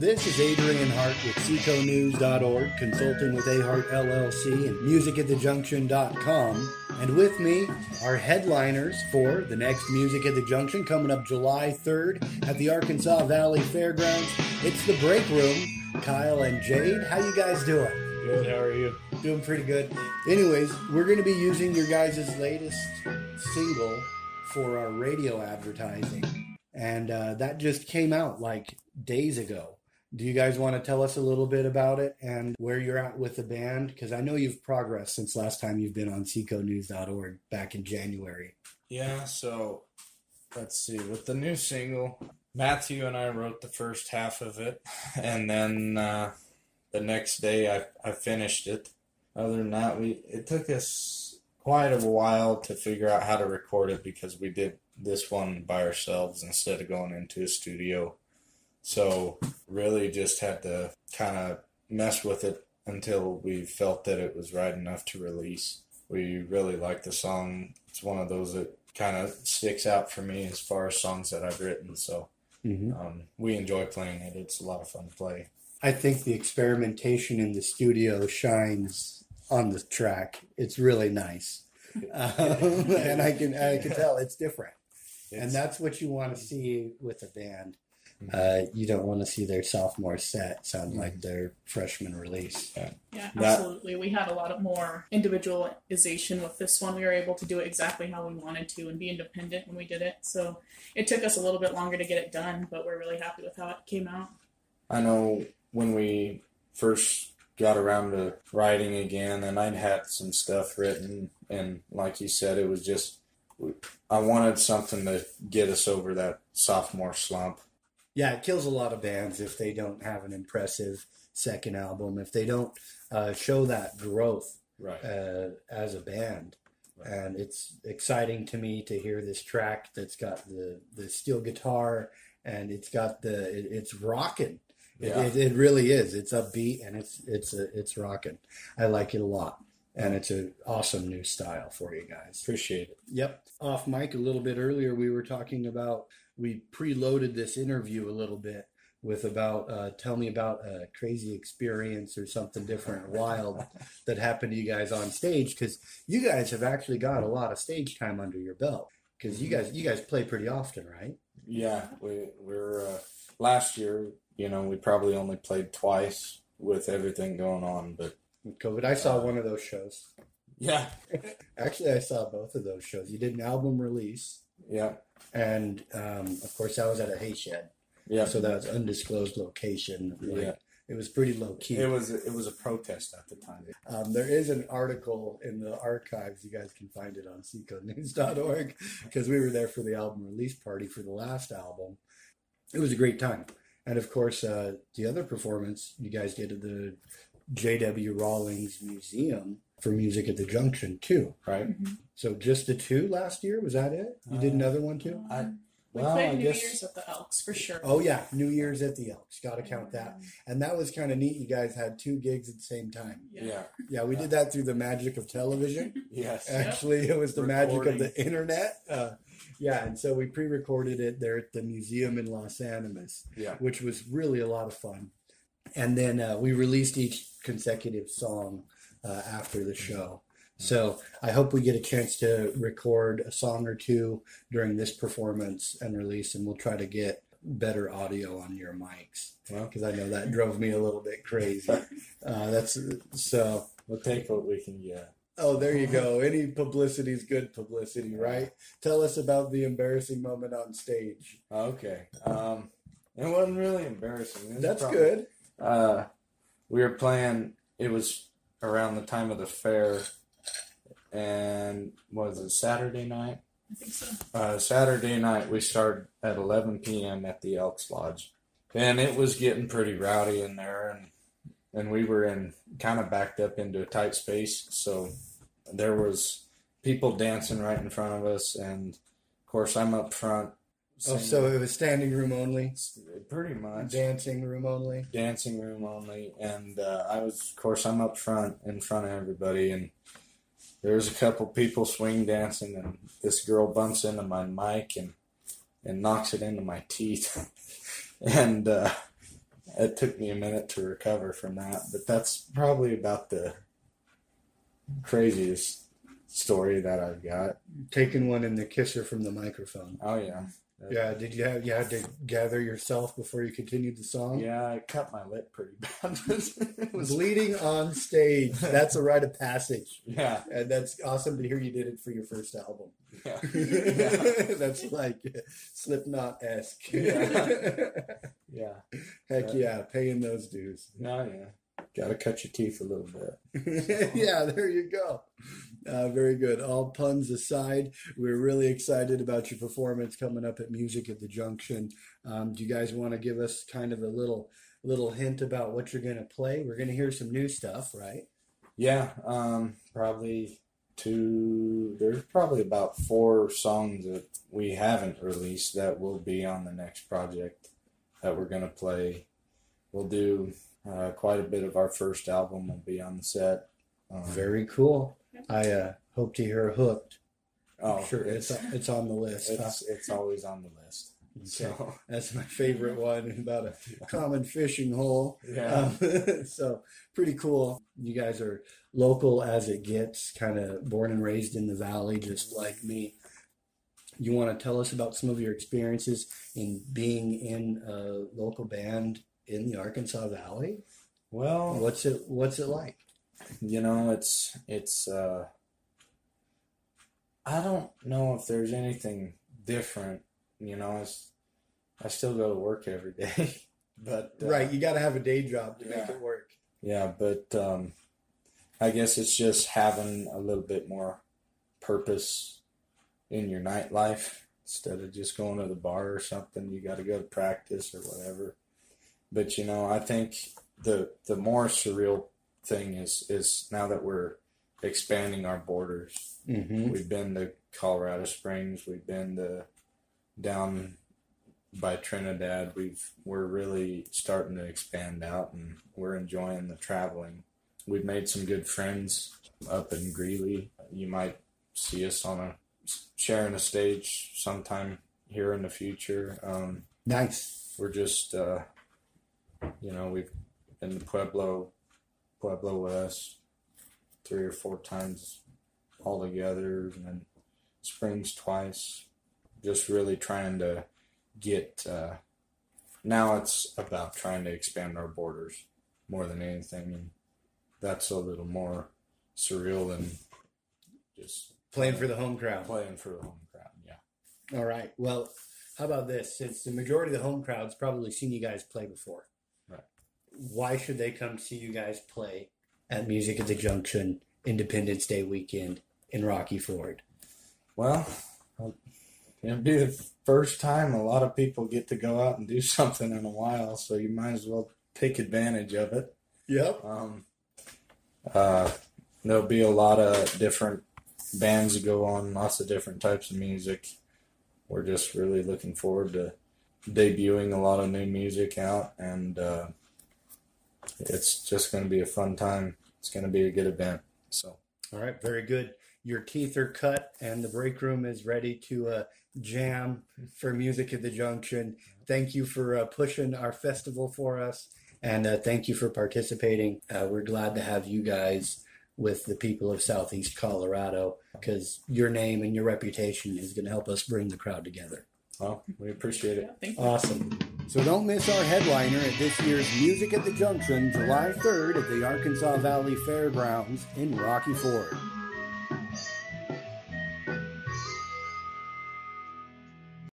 This is Adrian Hart with SecoNews.org, consulting with Ahart LLC and MusicAtTheJunction.com. And with me are headliners for the next Music at the Junction coming up July 3rd at the Arkansas Valley Fairgrounds. It's the Break Room. Kyle and Jade, how you guys doing? Good. How are you? Doing pretty good. Anyways, we're going to be using your guys' latest single for our radio advertising. And uh, that just came out like days ago. Do you guys want to tell us a little bit about it and where you're at with the band? Because I know you've progressed since last time you've been on seconews.org back in January. Yeah, so let's see. With the new single, Matthew and I wrote the first half of it, and then uh, the next day I, I finished it. Other than that, we it took us quite a while to figure out how to record it because we did this one by ourselves instead of going into a studio. So really just had to kind of mess with it until we felt that it was right enough to release. We really like the song. It's one of those that kind of sticks out for me as far as songs that I've written. So Mm-hmm. um, we enjoy playing it. It's a lot of fun to play. I think the experimentation in the studio shines on the track. It's really nice. Um, and I can I can tell it's different. and that's what you want to see with a band. Uh, you don't want to see their sophomore set sound like their freshman release. Yeah, That- absolutely. We had a lot of more individualization with this one. We were able to do it exactly how we wanted to and be independent when we did it. So it took us a little bit longer to get it done, but we're really happy with how it came out. I know when we first got around to writing again, and I'd had some stuff written, and like you said, it was just I wanted something to get us over that sophomore slump. Yeah, it kills a lot of bands if they don't have an impressive second album, if they don't uh, show that growth Right. uh, as a band. Right. And it's exciting to me to hear this track that's got the, the steel guitar and it's got the it, it's rocking. It, Yeah. it, it really is. It's upbeat and it's it's a, it's rocking. I like it a lot, and it's an awesome new style for you guys. Appreciate it. Yep. Off mic a little bit earlier, we were talking about we preloaded this interview a little bit with about uh, tell me about a crazy experience or something different, wild that happened to you guys on stage because you guys have actually got a lot of stage time under your belt because you guys you guys play pretty often, right? Yeah, we we're uh, last year. You know, we probably only played twice with everything going on, but COVID, I saw one of those shows. yeah, Actually, I saw both of those shows. You did an album release, yeah, and um, of course, I was at a hay shed, yeah. so that was undisclosed location. Like, Yeah. It was pretty low key. It was it was a protest at the time. Um, there is an article in the archives. You guys can find it on seconews.org because we were there for the album release party for the last album. It was a great time. And of course, uh, the other performance you guys did at the J.W. Rawlings Museum for Music at the Junction, too, right? So just the two last year? Was that it? You did Uh, another one, too? I- We well, played I New guess- Year's at the Elks for sure. Oh, yeah. New Year's at the Elks. Got to count that. And that was kind of neat. You guys had two gigs at the same time. Yeah. Yeah, we did that through the magic of television. Yes. Actually, it was the magic of the internet. Uh, yeah, and so we pre-recorded it there at the museum in Las Animas, Yeah. which was really a lot of fun. And then uh, we released each consecutive song uh, after the show. So I hope we get a chance to record a song or two during this performance and release, and we'll try to get better audio on your mics Well, because I know that drove me a little bit crazy. Uh, that's so. we'll take what we can get. Oh, there you go. Any publicity is good publicity, right? Tell us about the embarrassing moment on stage. Okay. Um, it wasn't really embarrassing. It was That's probably- good. Uh, we were playing. It was around the time of the fair, and was it Saturday night? I think so. Uh, Saturday night we started at 11 p.m. at the Elks Lodge, and it was getting pretty rowdy in there, and and we were in kind of backed up into a tight space, so there was people dancing right in front of us, and of course I'm up front. Oh, so it was standing room only, pretty much. Dancing room only. dancing room only, and uh, I was, of course, I'm up front in front of everybody, and there was a couple people swing dancing, and this girl bumps into my mic and and knocks it into my teeth, and uh, it took me a minute to recover from that, but that's probably about the craziest story that I've got. Taking one in the kisser from the microphone. Oh yeah, Yeah, did you have you had to gather yourself before you continued the song? yeah, I cut my lip pretty bad. it was Bleeding on stage. That's a rite of passage. yeah, And that's awesome to hear you did it for your first album. yeah, yeah, that's like Slipknot esque. Yeah. yeah. Heck yeah, paying those dues. No, yeah. Got to cut your teeth a little bit. yeah, there you go. Uh, very good. All puns aside, we're really excited about your performance coming up at Music at the Junction. Um, do you guys want to give us kind of a little little hint about what you're going to play? We're going to hear some new stuff, right? Yeah, um, probably two. There's probably about four songs that we haven't released that will be on the next project that we're gonna play. We'll do uh, quite a bit of our first album will be on the set. Um, Very cool. I uh, hope to hear Hooked. oh, sure, it's it's on the list. huh? it's it's always on the list. Okay. So That's my favorite one about a common fishing hole. yeah, Um, so pretty cool. You guys are local as it gets, kind of born and raised in the valley, just like me. You want to tell us about some of your experiences in being in a local band in the Arkansas Valley? well, What's it What's it like? you know, it's it's. uh I don't know if there's anything different. You know, it's, I still go to work every day, but uh, Right, you got to have a day job to make it work. Yeah, but um, I guess it's just having a little bit more purpose in your nightlife instead of just going to the bar or something. You got to go to practice or whatever. But you know, I think the the more surreal thing is is now that we're expanding our borders. Mm-hmm. We've been to Colorado Springs. We've been to down by Trinidad. We've we're really starting to expand out, and we're enjoying the traveling. We've made some good friends up in Greeley. You might see us on a sharing a stage sometime here in the future. Um, Nice. we're just uh, you know we've been to Pueblo, Pueblo West, three or four times all together, and then Springs twice. Just really trying to get. Uh, now it's about trying to expand our borders more than anything, and that's a little more surreal than just Playing for the home crowd. playing for the home crowd. Yeah. All right. Well, how about this? Since the majority of the home crowd's probably seen you guys play before. Why should they come see you guys play at Music at the Junction Independence Day weekend in Rocky Ford? Well, it'll be the first time a lot of people get to go out and do something in a while, so you might as well take advantage of it. Yep. Um, uh, there'll be a lot of different bands that go on, lots of different types of music. We're just really looking forward to debuting a lot of new music out, and uh, it's just going to be a fun time. It's going to be a good event. So. All right. Very good. Your teeth are cut, and the break room is ready to uh, jam for Music at the Junction. Thank you for uh, pushing our festival for us, and uh, thank you for participating. Uh, we're glad to have you guys with the people of Southeast Colorado because your name and your reputation is going to help us bring the crowd together. Well, we appreciate it. Yeah. Awesome. So don't miss our headliner at this year's Music at the Junction, July 3rd at the Arkansas Valley Fairgrounds in Rocky Ford.